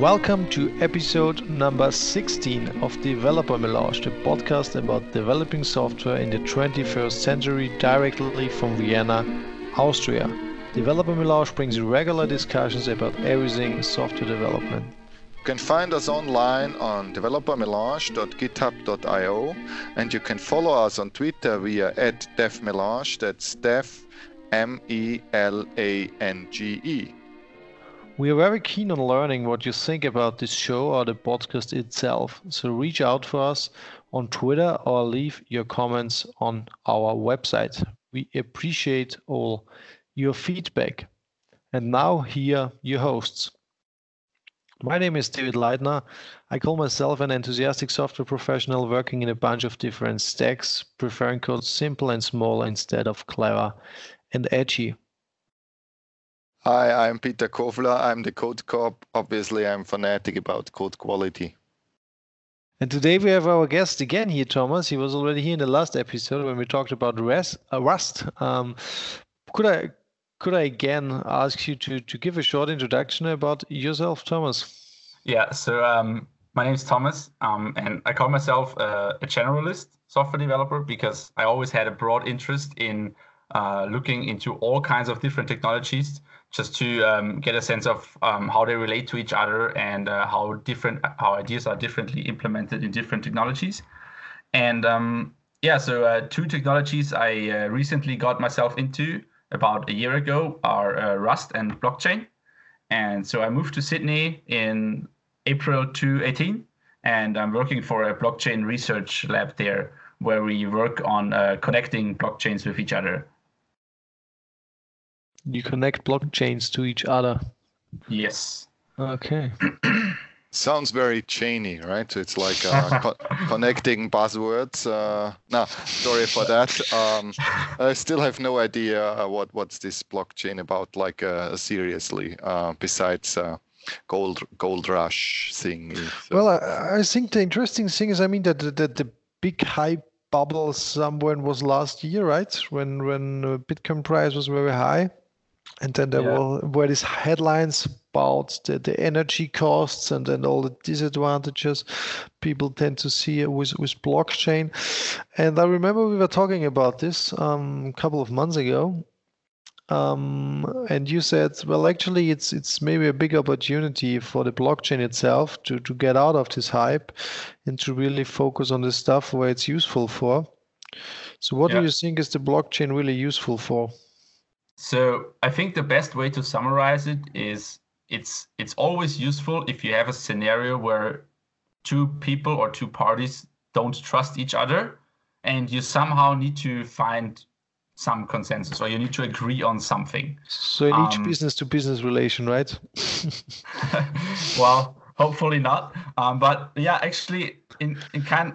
Welcome to episode number 16 of Developer Melange, the podcast about developing software in the 21st century directly from Vienna, Austria. Developer Melange brings regular discussions about everything software development. You can find us online on developermelange.github.io and you can follow us on Twitter via at devmelange, that's dev M E L A N G E. We are very keen on learning what you think about this show or the podcast itself, so reach out for us on Twitter or leave your comments on our website. We appreciate all your feedback. And now, here, your hosts. My name is David Leitner. I call myself an enthusiastic software professional working in a bunch of different stacks, preferring code simple and small instead of clever and edgy. Hi, I'm Peter Kofler. I'm the Code Cop. Obviously, I'm fanatic about code quality. And today we have our guest again here, Thomas. He was already here in the last episode when we talked about Rust. Uh, Rust. Um, could I could I again ask you to to give a short introduction about yourself, Thomas? Yeah. So um, my name is Thomas, um, and I call myself uh, a generalist software developer because I always had a broad interest in uh, looking into all kinds of different technologies just to um, get a sense of um, how they relate to each other and uh, how different how ideas are differently implemented in different technologies. And um, yeah, so uh, two technologies I uh, recently got myself into about a year ago are uh, Rust and blockchain. And so I moved to Sydney in April 2018, and I'm working for a blockchain research lab there where we work on uh, connecting blockchains with each other you connect blockchains to each other. Yes. Okay. Sounds very chainy, right? It's like uh, co- connecting buzzwords. Uh, no, sorry for that. Um, I still have no idea uh, what what's this blockchain about. Like uh, seriously, uh, besides uh, gold gold rush thing. Well, I, I, think the interesting thing is, I mean, that the, the, the big hype bubble somewhere was last year, right? When when Bitcoin price was very high and then there yeah. were, were these headlines about the, the energy costs and then all the disadvantages people tend to see with, with blockchain. And I remember we were talking about this um, a couple of months ago. Um, and you said, well, actually, it's it's maybe a big opportunity for the blockchain itself to, to get out of this hype and to really focus on the stuff where it's useful for. So, what yeah. do you think is the blockchain really useful for? So I think the best way to summarize it is it's it's always useful if you have a scenario where two people or two parties don't trust each other and you somehow need to find some consensus or you need to agree on something. So in each um, business to business relation, right? well, hopefully not. Um, but yeah, actually in, in kind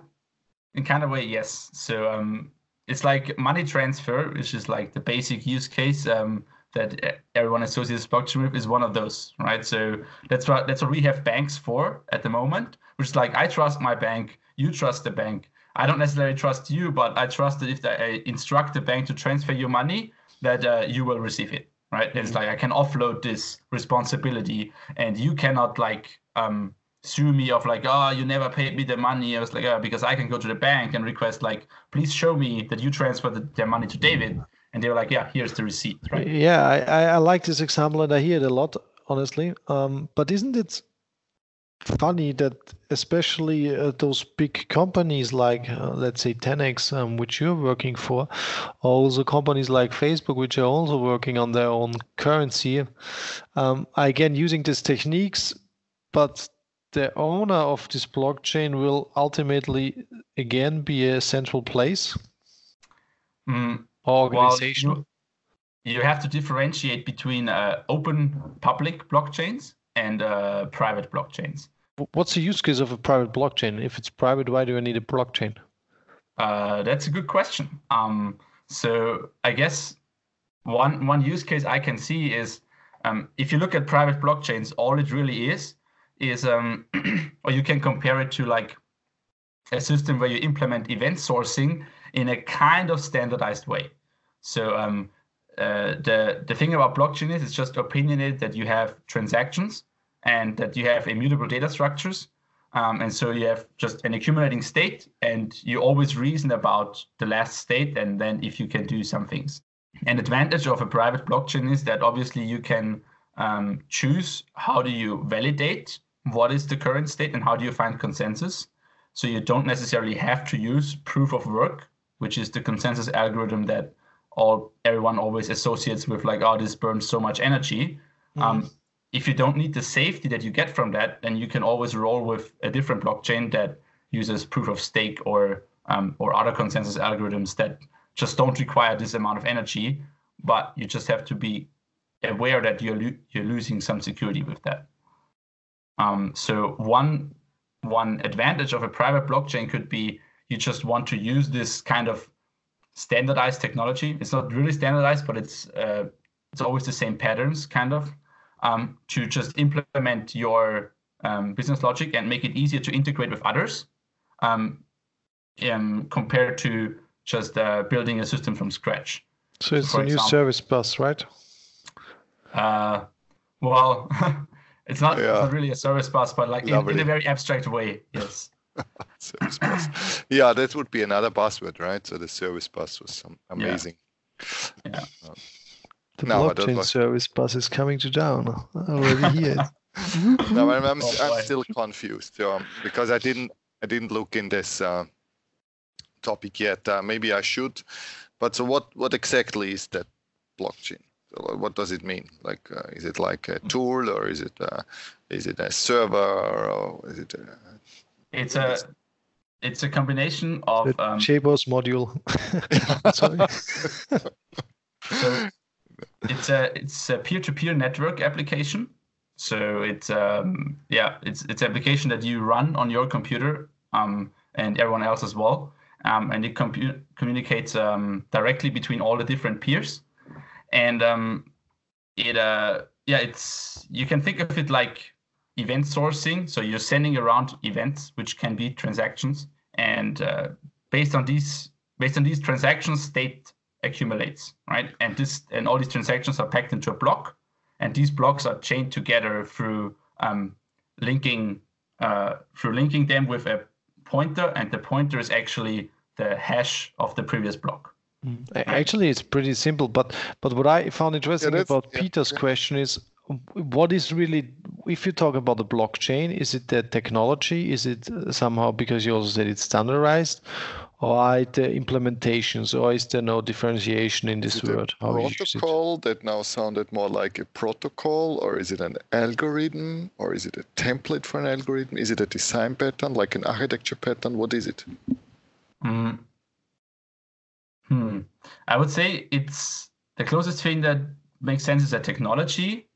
in kind of way, yes. So um, it's like money transfer, which is like the basic use case um, that everyone associates blockchain with, is one of those, right? So that's what that's what we have banks for at the moment, which is like I trust my bank, you trust the bank. I don't necessarily trust you, but I trust that if I instruct the bank to transfer your money, that uh, you will receive it, right? It's mm-hmm. like I can offload this responsibility, and you cannot like um, sue me of like, oh, you never paid me the money. I was like, oh, because I can go to the bank and request like, please show me that you transferred the, their money to David. And they were like, yeah, here's the receipt, right? Yeah, I, I like this example and I hear it a lot, honestly. Um, but isn't it funny that especially uh, those big companies like uh, let's say TenX um, which you're working for also companies like facebook which are also working on their own currency um, again using these techniques but the owner of this blockchain will ultimately again be a central place mm, organization. Well, you, you, have to differentiate between uh, open public blockchains and uh, private blockchains. What's the use case of a private blockchain? If it's private, why do I need a blockchain? Uh, that's a good question. Um, so I guess one one use case I can see is um, if you look at private blockchains, all it really is is um, or you can compare it to like a system where you implement event sourcing in a kind of standardized way. So um, uh, the the thing about blockchain is it's just opinionated that you have transactions and that you have immutable data structures. Um, and so you have just an accumulating state, and you always reason about the last state, and then if you can do some things. An advantage of a private blockchain is that obviously you can um, choose how do you validate what is the current state and how do you find consensus. So you don't necessarily have to use proof of work, which is the consensus algorithm that all everyone always associates with like, oh, this burns so much energy. Um, if you don't need the safety that you get from that, then you can always roll with a different blockchain that uses proof of stake or um, or other consensus algorithms that just don't require this amount of energy, but you just have to be aware that you're lo- you're losing some security with that. Um, so one one advantage of a private blockchain could be you just want to use this kind of standardized technology. It's not really standardized, but it's uh, it's always the same patterns, kind of, um, to just implement your um, business logic and make it easier to integrate with others, um, um compared to just uh, building a system from scratch. So it's a new example, service bus, right? Uh, well, it's not, yeah. it's not really a service bus, but like in, in, a very abstract way, yes. service bus. Yeah, that would be another buzzword, right? So the service bus was some amazing. Yeah. yeah. the no, blockchain service bus is coming to town already here. no, I'm, I'm, oh, I'm still confused um, because I didn't I didn't look in this uh, topic yet. Uh, maybe I should. But so what what exactly is that blockchain? What does it mean? Like, uh, is it like a tool, or is it uh, is it a server, or is it? A, it's a it's a combination of the um, JBoss module. Sorry. so it's a it's a peer-to-peer network application. So it's um, yeah, it's it's application that you run on your computer um, and everyone else as well, um, and it compu- communicates um, directly between all the different peers and um, it uh, yeah, it's you can think of it like event sourcing. So you're sending around events, which can be transactions, and uh, based on these based on these transactions, state accumulates, right? And this and all these transactions are packed into a block, and these blocks are chained together through um, linking uh, through linking them with a pointer, and the pointer is actually the hash of the previous block. Actually, it's pretty simple. But but what I found interesting yeah, about yeah, Peter's yeah. question is, what is really if you talk about the blockchain, is it the technology? Is it somehow because you also said it's standardized, or are the implementations, or is there no differentiation in this word? How protocol that now sounded more like a protocol, or is it an algorithm, or is it a template for an algorithm? Is it a design pattern, like an architecture pattern? What is it? Mm. Hmm. I would say it's the closest thing that makes sense is a technology.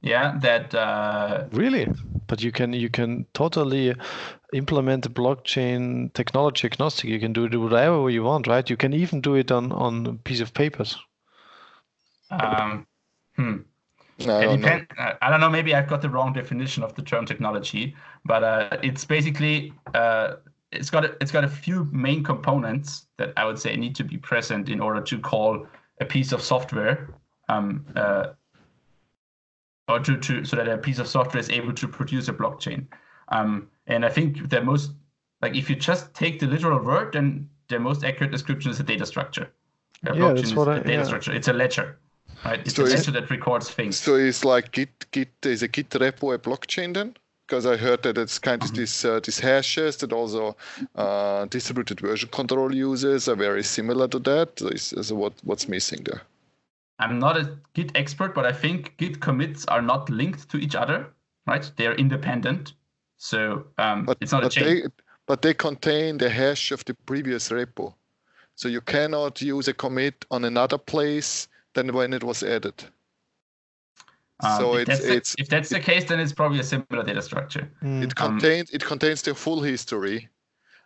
Yeah, that uh, really, but you can you can totally implement the blockchain technology agnostic. You can do it whatever you want, right? You can even do it on on a piece of papers. Um, hmm. No, I, don't uh, I don't know. Maybe I've got the wrong definition of the term technology, but uh, it's basically uh, it's got a, it's got a few main components that I would say need to be present in order to call a piece of software um, uh, or to, to so that a piece of software is able to produce a blockchain. Um, and I think the most like if you just take the literal word, then the most accurate description is a data structure. A yeah, that's what I, data yeah. structure. It's a ledger. Right? It's so a ledger that records things. So it's like Git, Git is a Git repo a blockchain then? Because I heard that it's kind of mm-hmm. this uh, these hashes that also uh, distributed version control uses are very similar to that. So what what's missing there? I'm not a Git expert, but I think Git commits are not linked to each other, right? They're independent, so um, but, it's not a chain. They, but they contain the hash of the previous repo, so you cannot use a commit on another place than when it was added. Um, so if, it's, that's it's, the, if that's it, the case, then it's probably a similar data structure. Hmm. It contains um, it contains the full history,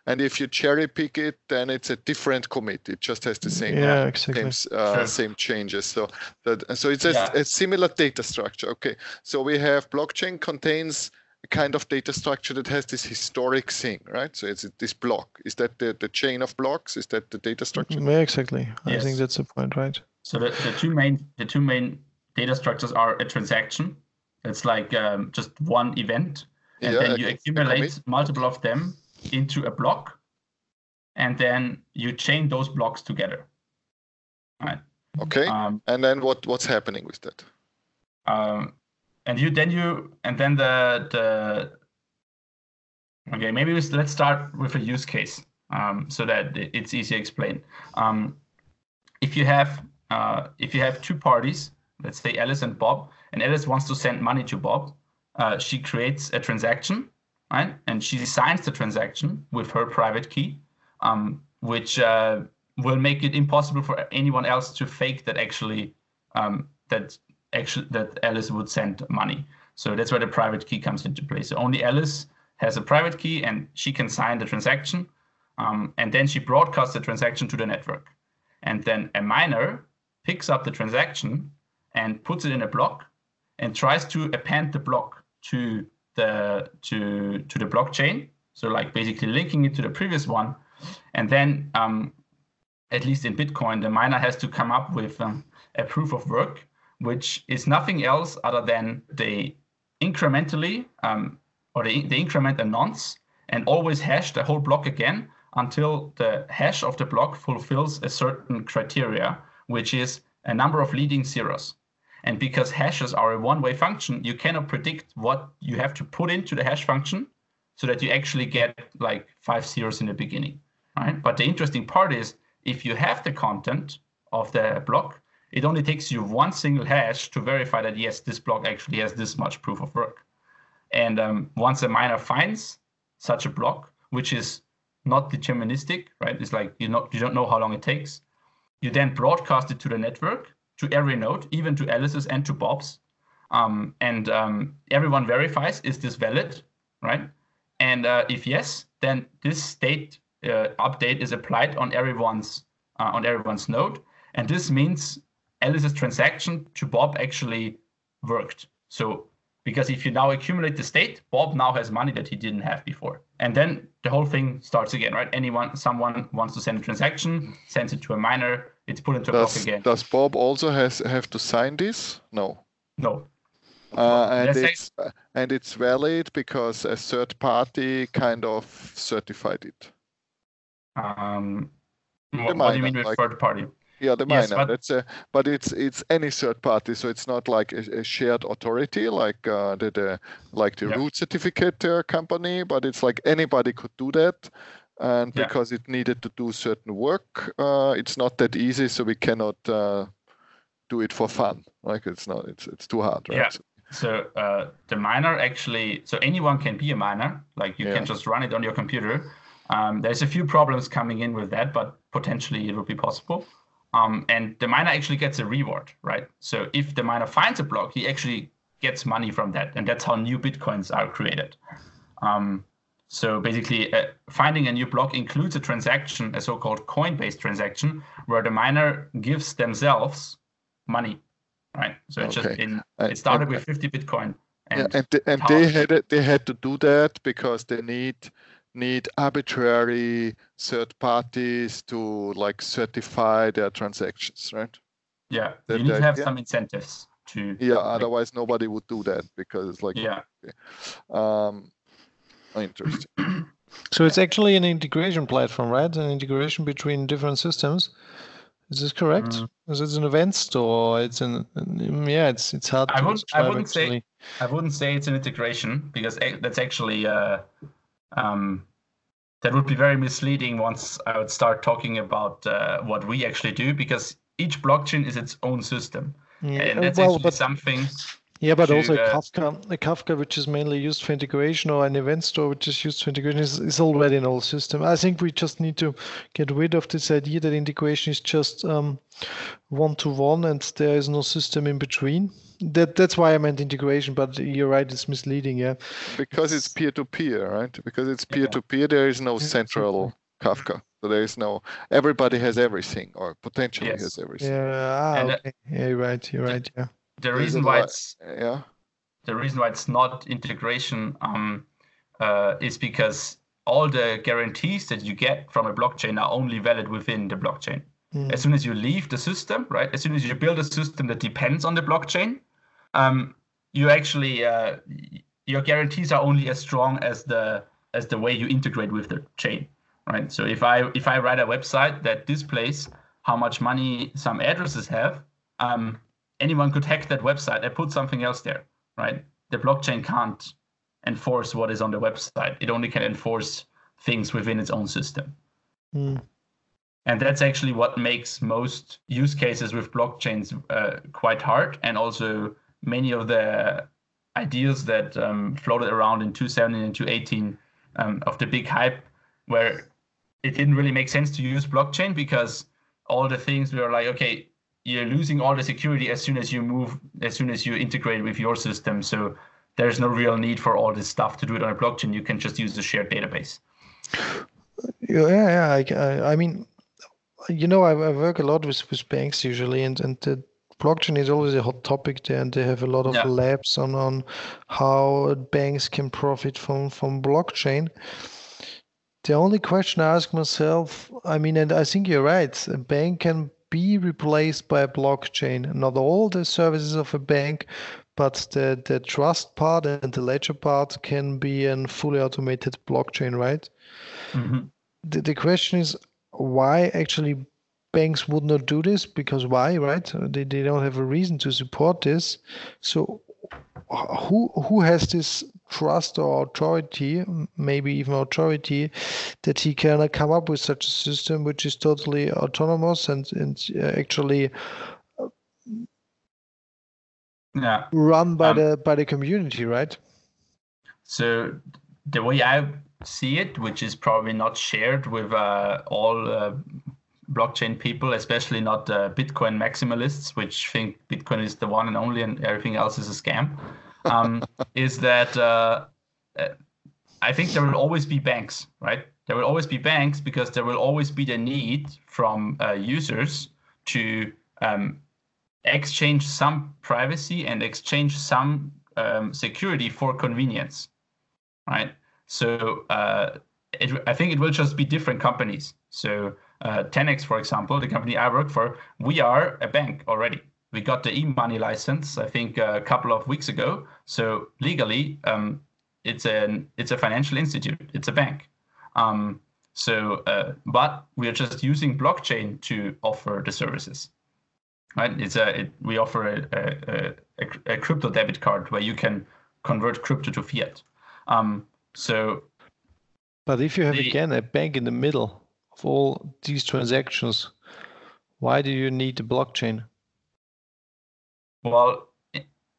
and if you cherry pick it, then it's a different commit. It just has the same yeah, exactly. same, uh, sure. same changes. So that so it's a, yeah. a, similar data structure. Okay, so we have blockchain contains a kind of data structure that has this historic thing, right? So it's this block. Is that the, the chain of blocks? Is that the data structure? Yeah, exactly. Yes. I think that's the point, right? So the, the two main the two main data structures are a transaction. It's like um, just one event, and Yeah, then you accumulate multiple of them into a block, and then you chain those blocks together. Right. Okay. Um, and then what what's happening with that? um, and you then you and then the the okay maybe let's start with a use case um, so that it's easy to explain um, if you have uh, if you have two parties let's say alice and bob. And alice wants to send money to bob. Uh, she creates a transaction right? And she signs the transaction with her private key um, which uh, will make it impossible for anyone else to fake that actually um, that actually that Alice would send money. So that's where the private key comes into play. So only Alice has a private key and she can sign the transaction, um, and then she broadcasts the transaction to the network, and then a miner picks up the transaction and puts it in a block and tries to append the block to the to to the blockchain. So like basically linking it to the previous one, and then um, at least in Bitcoin, the miner has to come up with um, a proof of work, which is nothing else other than they incrementally um, or they, they increment a nonce and always hash the whole block again until the hash of the block fulfills a certain criteria, which is a number of leading zeros. And because hashes are a one-way function, you cannot predict what you have to put into the hash function so that you actually get like five zeros in the beginning. Right? But the interesting part is if you have the content of the block, it only takes you one single hash to verify that yes, this block actually has this much proof of work. And um, once a miner finds such a block, which is not deterministic, right? It's like you not you don't know how long it takes. You then broadcast it to the network, to every node, even to Alice's and to Bob's, um, and um, everyone verifies is this valid, right? And uh, if yes, then this state uh, update is applied on everyone's uh, on everyone's node, and this means Alice's transaction to Bob actually worked. So because if you now accumulate the state, Bob now has money that he didn't have before, and then the whole thing starts again, right? Anyone, someone wants to send a transaction, sends it to a miner, it's put into Does again. does Bob also has have to sign this? No. No, Uh, and it's and it's valid because a third party kind of certified it. um, what, what do you mean with like- third party? Yeah, the Yes, miner. but- That's a, but it's it's any third party, so it's not like a, a shared authority like uh, the, the like the Yeah. root certificate uh, company, but it's like anybody could do that. And Yeah. because it needed to do certain work, uh, it's not that easy, so we cannot uh, do it for fun. Like it's not, it's it's too hard, right? Yeah. So- uh, the miner actually, so anyone can be a miner. Like you Yeah. can just run it on your computer. Um, there's a few problems coming in with that, but potentially it will be possible. Um, and the miner actually gets a reward, right? So if the miner finds a block, he actually gets money from that, and that's how new bitcoins are created. Um, so basically, uh, finding a new block includes a transaction, a so-called coinbase transaction, where the miner gives themselves money, right? So it's just in And- it started with 50 Bitcoin. And, yeah, and, th- and they had it- they had to do that because they need need arbitrary third parties to like certify their transactions, right? yeah, that- you need to have yeah. some incentives to. Yeah, otherwise nobody would do that because it's like Yeah. um interesting. So it's actually an integration platform, right? An integration between different systems. Is this correct? Mm. Is it an event store? It's an yeah. It's it's hard I wouldn't- I wouldn't say- I wouldn't say it's an integration because that's actually uh, um, that would be very misleading once I would start talking about uh, what we actually do because each blockchain is its own system Yeah, and that's well, actually but something. Yeah, but to, also a uh, Kafka, a Kafka which is mainly used for integration, or an event store which is used for integration, is, is already an old system. I think we just need to get rid of this idea that integration is just um, one to one, and there is no system in between. That that's why I meant integration, but you're right, it's misleading. Yeah. Because it's peer to peer, right? Because it's peer to peer, there is no central Kafka. So there is no everybody has everything or potentially Yes. has everything. Yeah. Ah, And, uh, okay. Yeah, you're right. You're right. Yeah. The reason why it's Yeah. the reason why it's not integration um, uh, is because all the guarantees that you get from a blockchain are only valid within the blockchain. Mm. As soon as you leave the system, right? As soon as you build a system that depends on the blockchain, um, you actually uh, your guarantees are only as strong as the as the way you integrate with the chain, right? So if I if I write a website that displays how much money some addresses have, um, anyone could hack that website and put something else there, right? The blockchain can't enforce what is on the website. It only can enforce things within its own system. Mm. And that's actually what makes most use cases with blockchains uh, quite hard. And also many of the ideas that um, floated around in 2017 and 2018 um, of the big hype, where it didn't really make sense to use blockchain because all the things were like, okay, you're losing all the security as soon as you move, as soon as you integrate with your system. So there's no real need for all this stuff to do it on a blockchain. You can just use the shared database. Yeah, yeah. I, I, I mean, you know, I, I, work a lot with, with banks usually, and, and the blockchain is always a hot topic there, and they have a lot of yeah. labs on, on how banks can profit from, from blockchain. The only question I ask myself, I mean, and I think you're right, a bank can be replaced by a blockchain. Not all the services of a bank, but the, the trust part and the ledger part can be a fully automated blockchain, right? Mm-hmm. The, the question is why actually banks would not do this because why right they, they don't have a reason to support this so who who has this trust or authority maybe even authority that he can come up with such a system which is totally autonomous and, and uh, actually yeah. run by um, the by the community right so the way i see it which is probably not shared with uh, all uh, blockchain people especially not uh, bitcoin maximalists which think bitcoin is the one and only and everything else is a scam um, is that uh, i think there will always be banks right there will always be banks because there will always be the need from uh, users to um, exchange some privacy and exchange some um, security for convenience, right? So uh, it, I think it will just be different companies. So uh, TenX, for example, the company I work for, we are a bank already. We got the e-money license, I think, a couple of weeks ago. So legally, um, it's an it's a financial institute. It's a bank. Um, so, uh, but we are just using blockchain to offer the services right? It's a it, we offer a, a, a, a, crypto debit card where you can convert crypto to fiat. Um, so, but if you have the, again a bank in the middle of all these transactions, why do you need the blockchain? Well,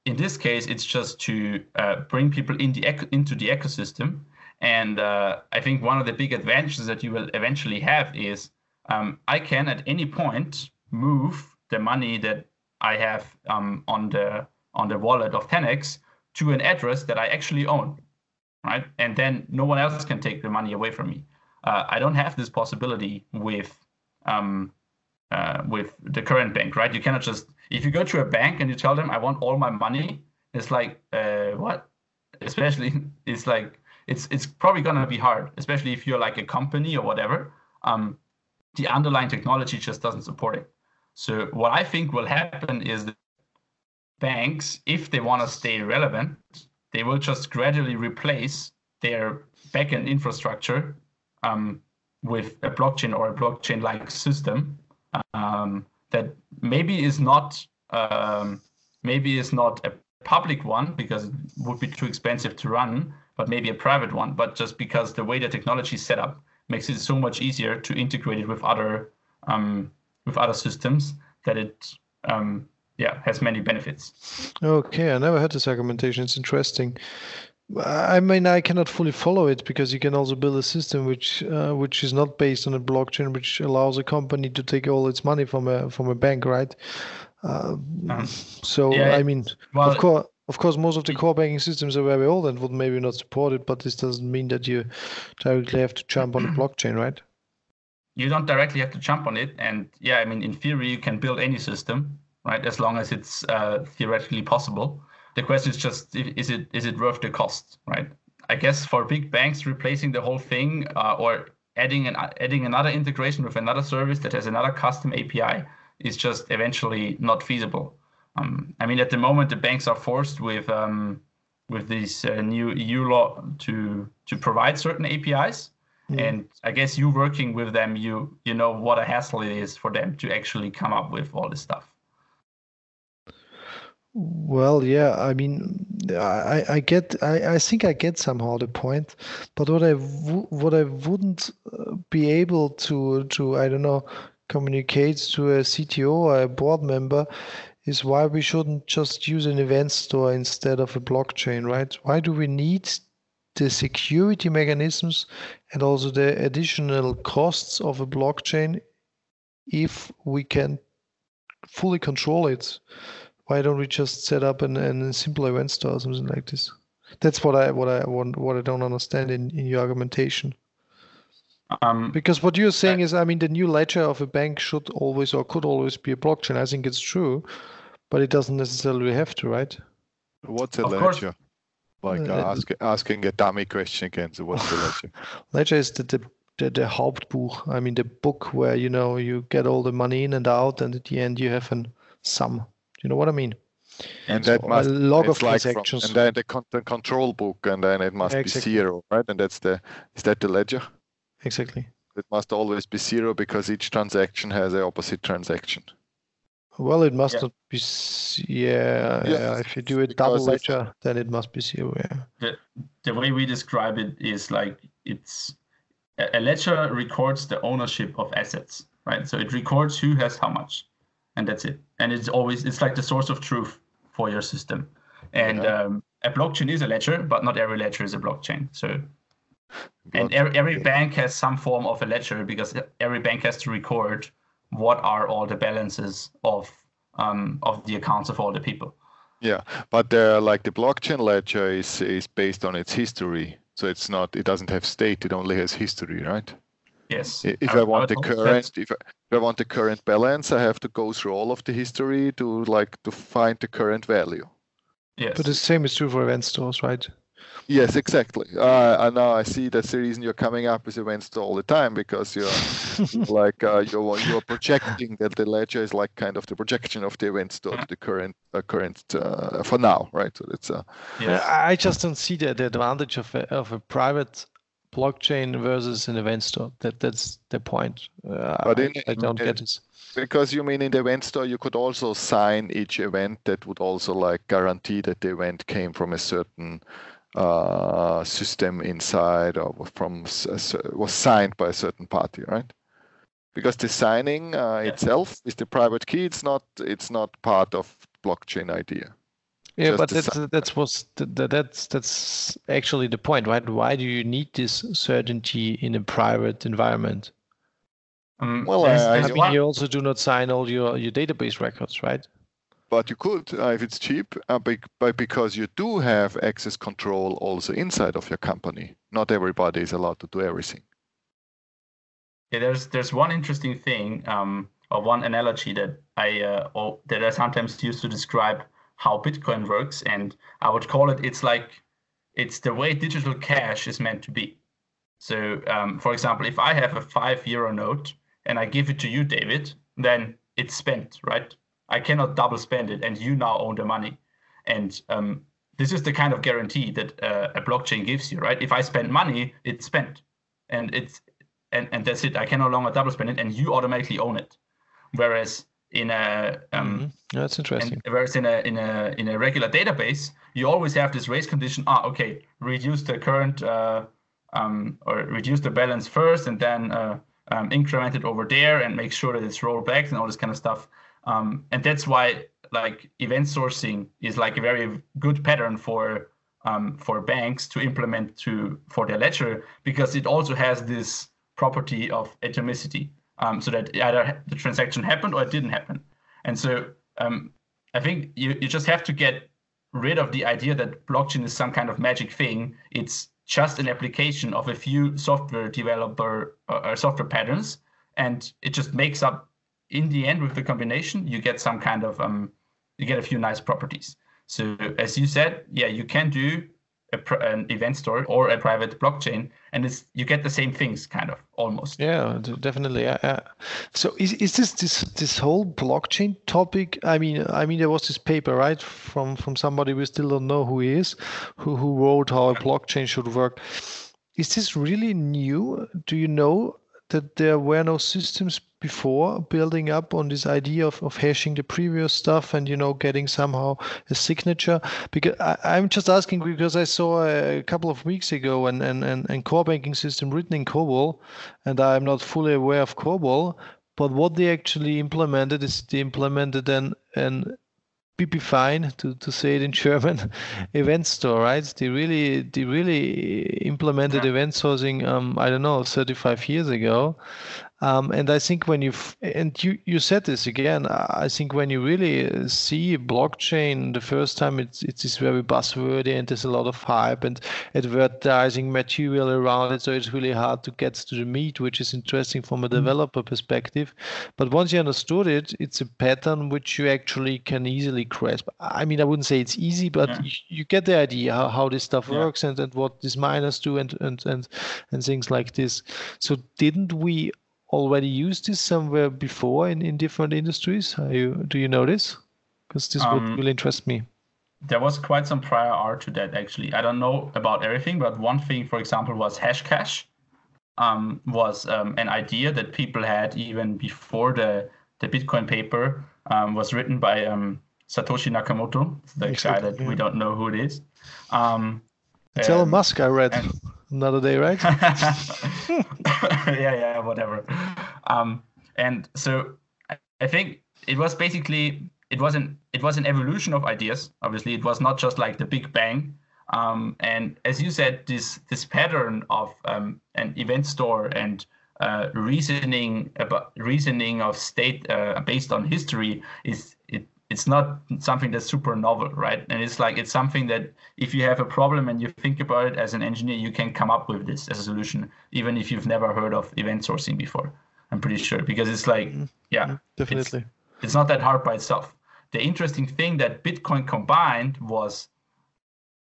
in this case, it's just to uh, bring people in the into the ecosystem. And uh, I think one of the big advantages that you will eventually have is um, I can at any point move the money that I have um, on the on the wallet of TenX to an address that I actually own, right? And then no one else can take the money away from me. Uh, I don't have this possibility with um, uh, with the current bank, right? You cannot just if you go to a bank and you tell them I want all my money, it's like uh, what? Especially it's like it's it's probably gonna be hard, especially if you're like a company or whatever. Um, the underlying technology just doesn't support it. So what I think will happen is that banks, if they want to stay relevant, they will just gradually replace their backend infrastructure um, with a blockchain or a blockchain-like system um, that maybe is not um, maybe is not a public one because it would be too expensive to run, but maybe a private one. But just because the way the technology is set up makes it so much easier to integrate it with other um, with other systems that it um, yeah has many benefits. Okay, I never heard this argumentation. It's interesting. I mean, I cannot fully follow it because you can also build a system which uh, which is not based on a blockchain, which allows a company to take all its money from a from a bank, right? Uh, um, so yeah, I mean, well, of course, of course, most of the core banking systems are very old and would maybe not support it, but this doesn't mean that you directly have to jump on the blockchain, right? you don't directly have to jump on it. And yeah, I mean, in theory, you can build any system, right? As long as it's uh, theoretically possible. The question is just, is it is it worth the cost, right? I guess for big banks, replacing the whole thing uh, or adding an adding another integration with another service that has another custom API is just eventually not feasible. um, I mean, at the moment, the banks are forced with um, with this uh, new EU law to to provide certain APIs. And I guess you working with them, you you know what a hassle it is for them to actually come up with all this stuff. Well, yeah, I mean, I, I get, I, I think I get somehow the point, but what I w- what I wouldn't uh, be able to to I don't know communicate to a CTO or a board member is why we shouldn't just use an event store instead of a blockchain, right? Why do we need the security mechanisms and also the additional costs of a blockchain if we can fully control it? Why don't we just set up an, an simple event store or something like this? That's what I what I want what I don't understand in, in your argumentation. Um, because what you're saying I, is, I mean, the new ledger of a bank should always or could always be a blockchain. I think it's true, but it doesn't necessarily have to, right? What's a ledger? Course. Like uh, ask, asking a dummy question again. So what's the ledger? ledger is the, the the, the Hauptbuch. I mean, the book where you know you get all the money in and out, and at the end you have a sum you know what I mean? And so that must a log of like transactions. From, and then the, con- the, control book, and then it must exactly. be zero, right? And that's the is that the ledger? Exactly. It must always be zero because each transaction has an opposite transaction. Well, it must yeah. not be. Yeah, yeah, If you do a double ledger, then it must be zero. Yeah. The, the way we describe it is like it's a ledger records the ownership of assets, right? So it records who has how much and that's it. And it's always it's like the source of truth for your system. And yeah. um, a blockchain is a ledger, but not every ledger is a blockchain. So, and every, every bank has some form of a ledger because every bank has to record what are all the balances of um, of the accounts of all the people. Yeah, but uh, like the blockchain ledger is is based on its history, so it's not it doesn't have state; it only has history, right? Yes. If I, I want the current, if I, if I want the current balance, I have to go through all of the history to like to find the current value. Yes. But the same is true for event stores, right? Yes, exactly. Uh, and now I see that's the reason you're coming up with event store all the time because you're like uh, you're you're projecting that the ledger is like kind of the projection of the event store to the current uh, current uh, for now, right? So it's uh, yeah. I just don't see the, the advantage of a, of a private blockchain versus an event store. That that's the point. Uh, but in, I, I don't in, get this. Because you mean in the event store you could also sign each event that would also like guarantee that the event came from a certain uh, system inside or from was signed by a certain party, right? Because the signing uh, yeah. itself is the private key. It's not. It's not part of blockchain idea. Yeah, but that's that's was that's that's actually the point, right? Why do you need this certainty in a private environment? Um, well, I, I mean, you also do not sign all your your database records, right? But you could uh, if it's cheap, uh, but because you do have access control also inside of your company. Not everybody is allowed to do everything. Yeah, there's there's one interesting thing, um, or one analogy that I uh, or that I sometimes use to describe how Bitcoin works. And I would call it, it's like, it's the way digital cash is meant to be. So, um, for example, if I have a five euro note and I give it to you, David, then it's spent, right? I cannot double spend it, and you now own the money. And um, this is the kind of guarantee that uh, a blockchain gives you, right? If I spend money, it's spent, and it's and and that's it. I can no longer double spend it, and you automatically own it. Whereas in a um, mm-hmm. that's interesting. whereas in a in a in a regular database, you always have this race condition. Ah, okay, reduce the current uh, um, or reduce the balance first, and then uh, um, increment it over there, and make sure that it's rollbacks and all this kind of stuff. Um, and that's why like event sourcing is like a very good pattern for um, for banks to implement to for their ledger because it also has this property of atomicity um, so that either the transaction happened or it didn't happen. And so um, I think you, you just have to get rid of the idea that blockchain is some kind of magic thing. It's just an application of a few software developer uh, or software patterns, and it just makes up. In the end, with the combination, you get some kind of um, you get a few nice properties. So as you said, yeah, you can do a, an event store or a private blockchain, and it's you get the same things, kind of almost. Yeah, definitely. Yeah. So is, is this this this whole blockchain topic? I mean, I mean, there was this paper right from from somebody we still don't know who he is, who who wrote how a blockchain should work. Is this really new? Do you know that there were no systems before building up on this idea of, of hashing the previous stuff and you know getting somehow a signature. Because I, am just asking because i saw a couple of weeks ago an, an, an, core banking system written in cobol and i'm not fully aware of cobol but what they actually implemented is they implemented an, an fine to, to say it in German, event store, right? They really they really implemented yeah. event sourcing um, I don't know, 35 years ago. Um, and I think when you and you you said this again, I think when you really see blockchain the first time, it's it's very buzzwordy and there's a lot of hype and advertising material around it, so it's really hard to get to the meat, which is interesting from a mm-hmm. developer perspective. But once you understood it, it's a pattern which you actually can easily grasp. I mean, I wouldn't say it's easy, but yeah. you, you, get the idea how, how this stuff yeah. works and, and what these miners do and, and and and things like this. So didn't we already used this somewhere before in, in different industries? You, do you know this? Because this um, would really interest me. There was quite some prior art to that, actually. I don't know about everything, but one thing, for example, was Hashcash. Um, was um, an idea that people had even before the, the Bitcoin paper um, was written by um, Satoshi Nakamoto, the guy that yeah. we don't know who it is. Um, it's Elon Musk, I read. And, another day, right? yeah, yeah, whatever. Um, and so I think it was basically it wasn't it was an evolution of ideas. Obviously, it was not just like the Big Bang. Um, and as you said, this this pattern of um, an event store and uh, reasoning about reasoning of state uh, based on history is it's not something that's super novel, right? And it's like it's something that if you have a problem and you think about it as an engineer, you can come up with this as a solution, even if you've never heard of event sourcing before. I'm pretty sure because it's like, mm-hmm. yeah, mm-hmm. definitely. It's, it's not that hard by itself. The interesting thing that Bitcoin combined was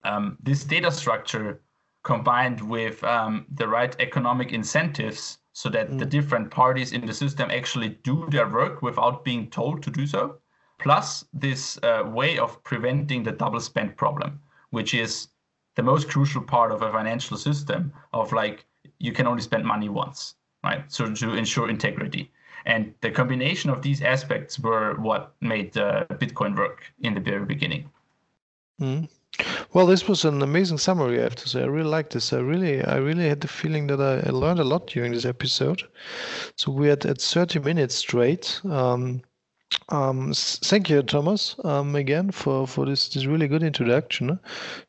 um, this data structure combined with um, the right economic incentives so that mm. the different parties in the system actually do their work without being told to do so plus this uh, way of preventing the double spend problem, which is the most crucial part of a financial system of like you can only spend money once, right? So to ensure integrity. And the combination of these aspects were what made uh, Bitcoin work in the very beginning. Mm. Well, this was an amazing summary. I have to say, I really like this. I really, I really had the feeling that I, I learned a lot during this episode. So we had at 30 minutes straight. Um, um, thank you, Thomas, um, again for, for this, this really good introduction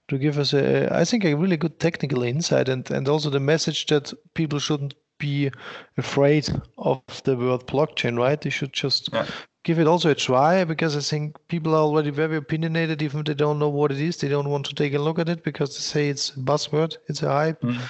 to give us a, I think, a really good technical insight and, and also the message that people shouldn't be afraid of the word blockchain, right? They should just yeah. give it also a try because I think people are already very opinionated, even if they don't know what it is. They don't want to take a look at it because they say it's a buzzword, it's a hype. Mm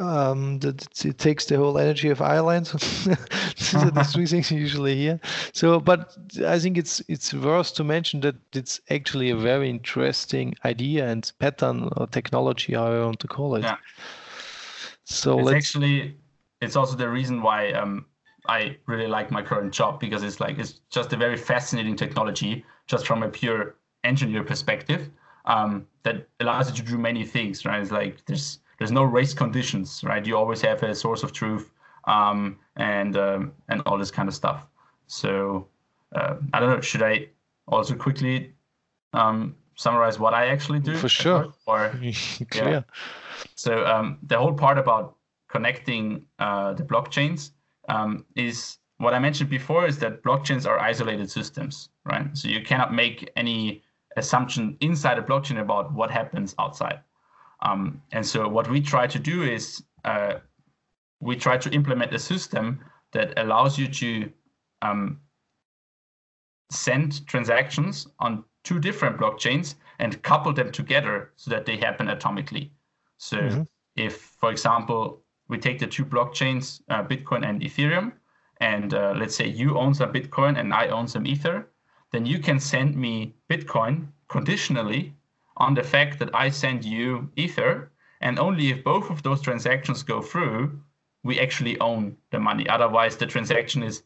um, that it takes the whole energy of Ireland. These are the three things you usually hear. So, but I think it's it's worth to mention that it's actually a very interesting idea and pattern or technology, how I want to call it. Yeah. So it's actually it's also the reason why um, I really like my current job because it's like it's just a very fascinating technology, just from a pure engineer perspective, um, that allows you to do many things. Right? It's like there's there's no race conditions, right? You always have a source of truth um, and um, and all this kind of stuff. So uh, I don't know. Should I also quickly um, summarize what I actually do? For sure. Or yeah. So um, the whole part about connecting uh, the blockchains um, is what I mentioned before is that blockchains are isolated systems, right? So you cannot make any assumption inside a blockchain about what happens outside. Um, and so what we try to do is uh, we try to implement a system that allows you to um, send transactions on two different blockchains and couple them together so that they happen atomically. So mm-hmm. if, for example, we take the two blockchains, uh, Bitcoin and Ethereum, and uh, let's say you own some Bitcoin and I own some Ether, then you can send me Bitcoin conditionally on the fact that I send you Ether, and only if both of those transactions go through, we actually own the money. Otherwise, the transaction is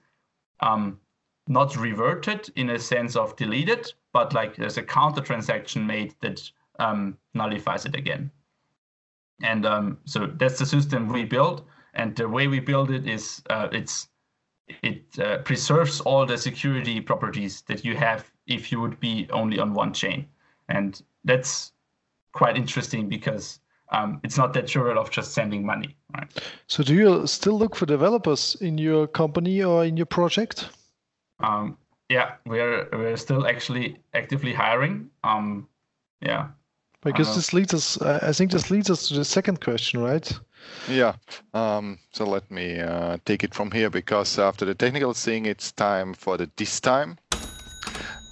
um, not reverted in a sense of deleted, but like there's a counter transaction made that um, nullifies it again. And um, so that's the system we build. And the way we build it is uh, it's it uh, preserves all the security properties that you have if you would be only on one chain. And that's quite interesting because um, it's not that trivial of just sending money. Right? So, do you still look for developers in your company or in your project? Um, yeah, we're we're still actually actively hiring. Um, yeah. I guess uh, this leads us. I think this leads us to the second question, right? Yeah. Um, so let me uh, take it from here because after the technical thing, it's time for the this time.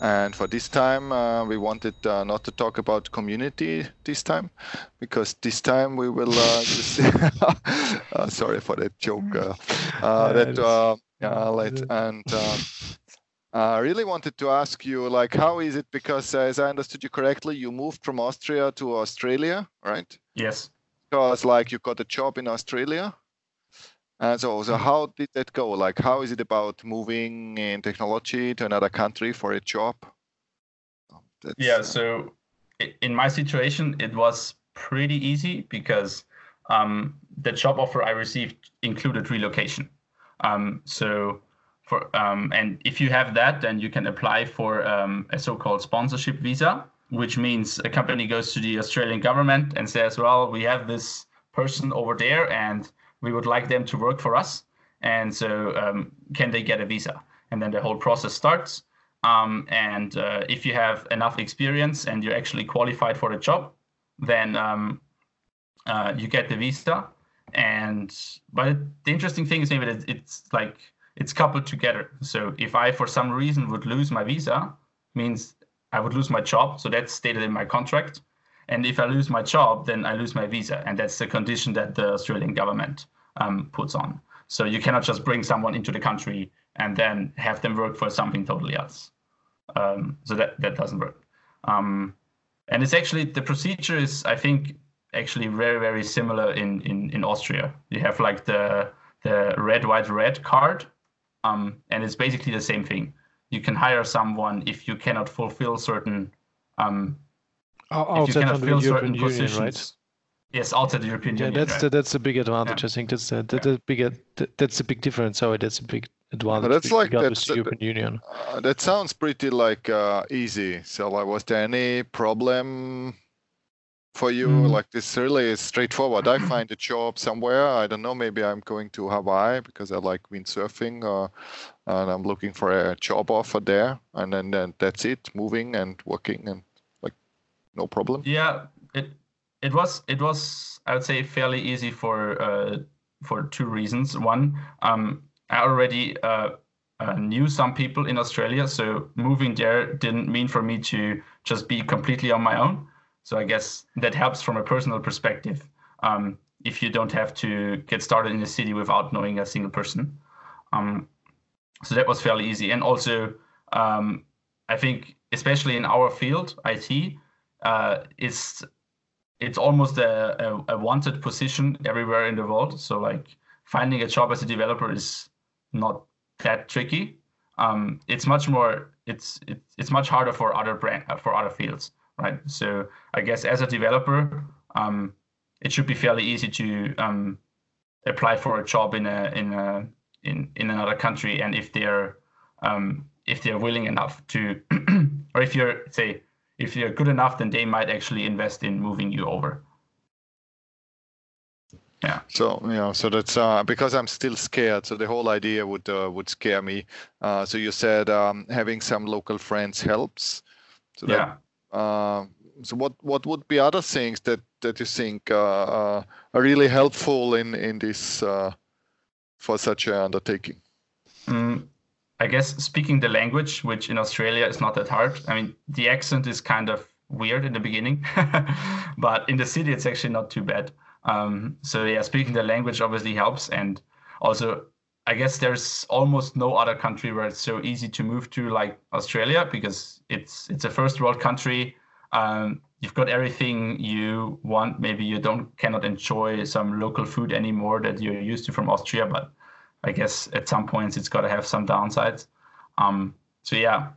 And for this time, uh, we wanted uh, not to talk about community this time, because this time we will. Uh, just, uh, sorry for that joke. Uh, uh, that yeah, let and. I really wanted to ask you, like, how is it? Because as I understood you correctly, you moved from Austria to Australia, right? Yes. Because like you got a job in Australia. And so, so how did that go? Like, how is it about moving in technology to another country for a job? That's, yeah. So, in my situation, it was pretty easy because um, the job offer I received included relocation. Um, so, for um, and if you have that, then you can apply for um, a so-called sponsorship visa, which means a company goes to the Australian government and says, "Well, we have this person over there, and we would like them to work for us. And so, um, can they get a visa? And then the whole process starts. Um, and uh, if you have enough experience and you're actually qualified for the job, then um, uh, you get the visa. And but the interesting thing is maybe that it's like it's coupled together. So if I for some reason would lose my visa, means I would lose my job. So that's stated in my contract. And if I lose my job, then I lose my visa. And that's the condition that the Australian government um, puts on. So you cannot just bring someone into the country and then have them work for something totally else. Um, so that, that doesn't work. Um, and it's actually, the procedure is, I think, actually very, very similar in, in, in Austria. You have like the, the red, white, red card. Um, and it's basically the same thing. You can hire someone if you cannot fulfill certain um, if you cannot fill certain Union, positions. Right? Yes, outside the European yeah, Union. Yeah, that's the that's a big advantage. Yeah. I think that's the, the, the big that's a big difference. So that's a big advantage. that's like that's, the European Union. Uh, that sounds pretty like uh, easy. So like, was there any problem for you? Mm. Like this really is straightforward. I find a job somewhere. I don't know. Maybe I'm going to Hawaii because I like windsurfing, uh, and I'm looking for a job offer there, and then, then that's it. Moving and working and like no problem. Yeah, it it was it was I would say fairly easy for uh, for two reasons. One, um, I already uh, uh, knew some people in Australia, so moving there didn't mean for me to just be completely on my own. So I guess that helps from a personal perspective. Um, if you don't have to get started in the city without knowing a single person. Um, so that was fairly easy. And also, um, I think, especially in our field, IT, uh, is it's almost a, a, a, wanted position everywhere in the world. So like finding a job as a developer is not that tricky. Um, it's much more it's it's it's much harder for other brand uh, for other fields, right? So I guess as a developer, um, it should be fairly easy to um, apply for a job in a in a in in another country, and if they're um, if they're willing enough to, or if you're say if you're good enough, then they might actually invest in moving you over. Yeah. So you know, so that's uh, because I'm still scared. So the whole idea would uh, would scare me. Uh, so you said um, having some local friends helps. So that, yeah. Uh, so what what would be other things that that you think uh, uh, are really helpful in in this for such an undertaking? Mm, I guess speaking the language, which in Australia is not that hard. I mean, the accent is kind of weird in the beginning, but in the city it's actually not too bad. Um, so yeah, speaking the language obviously helps, and also I guess there's almost no other country where it's so easy to move to like Australia because it's it's a first world country. Um, you've got everything you want. Maybe you don't cannot enjoy some local food anymore that you're used to from Austria, but I guess at some points it's got to have some downsides. Um, so yeah,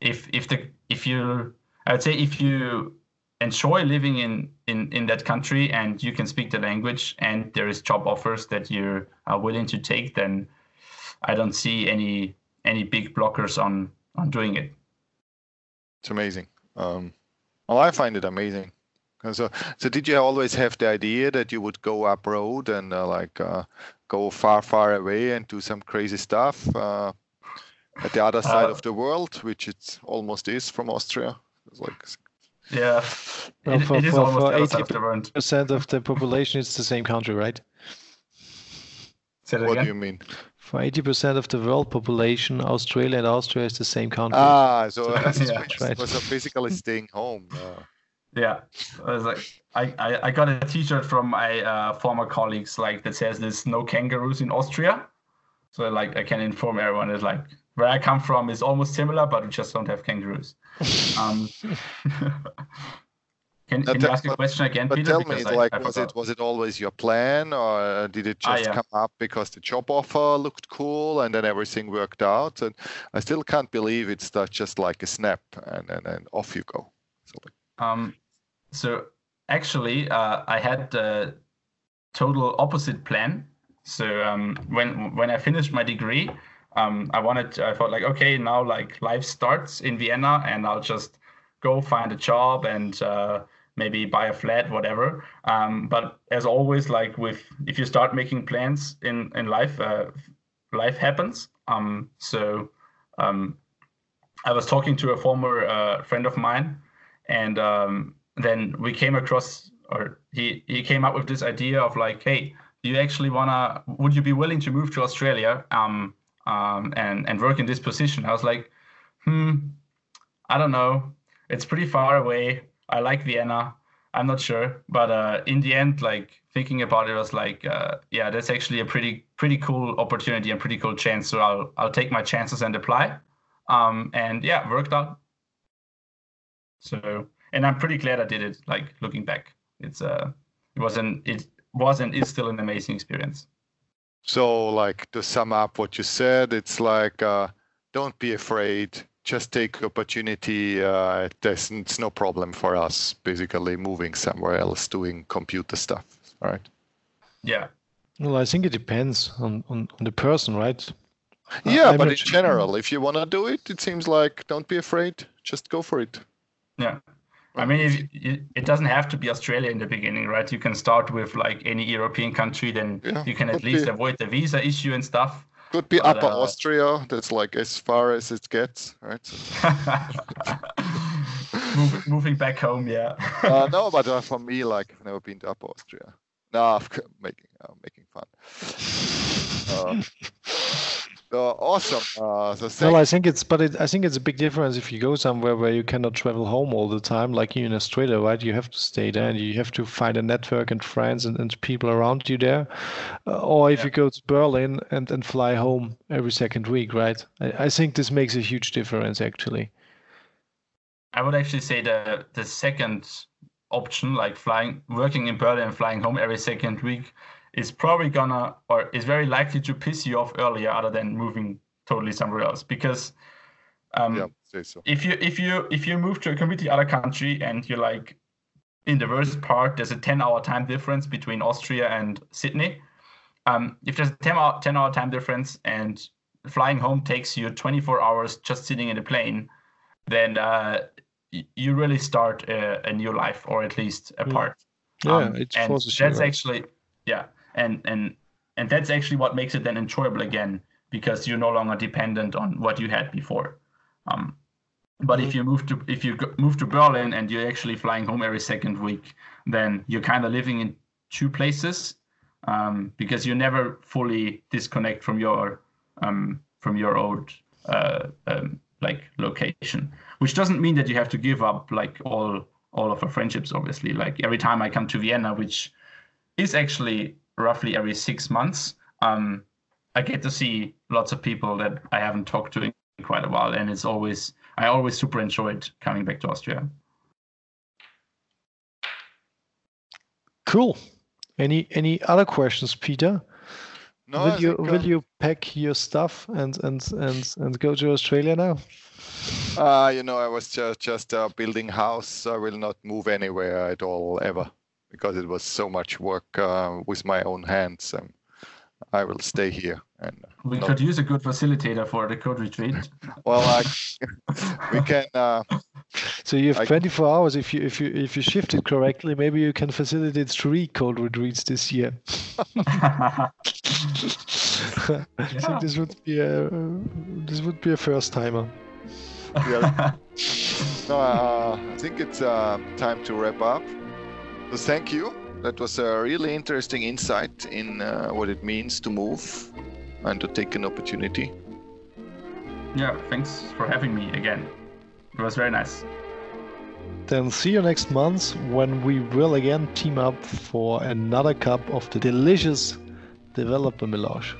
if if the if you I would say if you enjoy living in, in in that country and you can speak the language and there is job offers that you are willing to take, then I don't see any any big blockers on on doing it. It's amazing. Um, well, I find it amazing. So, so did you always have the idea that you would go abroad and uh, like uh, go far, far away and do some crazy stuff uh, at the other side uh, of the world, which it almost is from Austria? It's like yeah, well, it, for, it is for, for 80% of the population, it's the same country, right? what again? do you mean? For 80% of the world population, Australia and Austria is the same country. Ah, so, so, yeah. right. so basically staying home. Uh, yeah, I was like, I, I, I got a T-shirt from my uh, former colleagues like that says there's no kangaroos in Austria. So like I can inform everyone is like where I come from is almost similar, but we just don't have kangaroos. Um, can, can you ask a question again, but Peter? tell me, I, like, I was it was it always your plan, or did it ah, just ah, yeah. come up because the job offer looked cool and then everything worked out? And I still can't believe it's just like a snap and and, and off you go. So, um, so actually, uh, I had the total opposite plan. So um, when when I finished my degree, um, I wanted to, I thought like okay now like life starts in Vienna and I'll just go find a job and uh, maybe buy a flat whatever. Um, but as always like with if you start making plans in in life, uh, life happens. Um, so um, I was talking to a former uh, friend of mine and um, then we came across or he he came up with this idea of like hey do you actually wanna would you be willing to move to australia um, um, and and work in this position? I was like hmm i don't know. It's pretty far away. I like vienna. I'm not sure. But uh, in the end like thinking about it was like uh, yeah that's actually a pretty pretty cool opportunity and pretty cool chance. So i'll i'll take my chances and apply. Um, and yeah worked out. So and I'm pretty glad I did it. Like looking back, it's uh, it was an it was and is still an amazing experience. So, like to sum up what you said, it's like uh, don't be afraid. Just take opportunity. Uh, there's it's no problem for us. Basically, moving somewhere else, doing computer stuff. All right. Yeah. Well, I think it depends on on, on the person, right? Yeah, uh, but in general, if you want to do it, it seems like don't be afraid. Just go for it. Yeah. I mean, it, it doesn't have to be Australia in the beginning, right? You can start with like any European country, then yeah, you can at least be, avoid the visa issue and stuff. Could be but, Upper uh, Austria. That's like as far as it gets, right? Move, moving back home, yeah. uh, no, but uh, for me, like I've never been to Upper Austria. No, I'm making uh, making fun. Awesome. Uh, so well, I think it's, but it, I think it's a big difference if you go somewhere where you cannot travel home all the time, like you in Australia, right? You have to stay there and you have to find a network and friends and, and people around you there. Uh, or if yeah. you go to Berlin and, and fly home every second week, right? I, I think this makes a huge difference, actually. I would actually say the the second option, like flying, working in Berlin and flying home every second week, is probably gonna or is very likely to piss you off earlier other than moving totally somewhere else. Because um, yeah, so. if you if you if you move to a completely other country and you're like in the worst part there's a 10 hour time difference between austria and sydney. Um, if there's a 10 hour, 10 hour time difference and flying home takes you 24 hours just sitting in a plane then uh, you really start a, a, new life or at least a part. Yeah, um, it's and that's actually yeah and and and that's actually what makes it then enjoyable again because you're no longer dependent on what you had before. Um, but if mm-hmm. you move to if you move to berlin and you're actually flying home every second week then you're kind of living in two places um, because you never fully disconnect from your um, from your old uh, um, like location. Which doesn't mean that you have to give up like all all of our friendships obviously. Like every time i come to vienna which is actually roughly every six months, um, I get to see lots of people that I haven't talked to in quite a while, and it's always I always super enjoyed coming back to Austria. Cool. Any any other questions, Peter? No, will I you think, will uh, you pack your stuff and and and and go to Australia now? Uh, you know, I was just just uh, building house. I will not move anywhere at all ever because it was so much work uh, with my own hands. Um, I will stay here. And uh, We not- could use a good facilitator for the code retreat. well, I, we can. Uh, So you have I- 24 hours. If you if you if you shift it correctly, maybe you can facilitate three code retreats this year. I Yeah. think this would be a this would be a first timer. yeah. no, uh, I think it's uh, time to wrap up. So thank you. That was a really interesting insight in uh, what it means to move and to take an opportunity. yeah, thanks for having me again. It was very nice. Then see you next month when we will again team up for another cup of the delicious developer melange.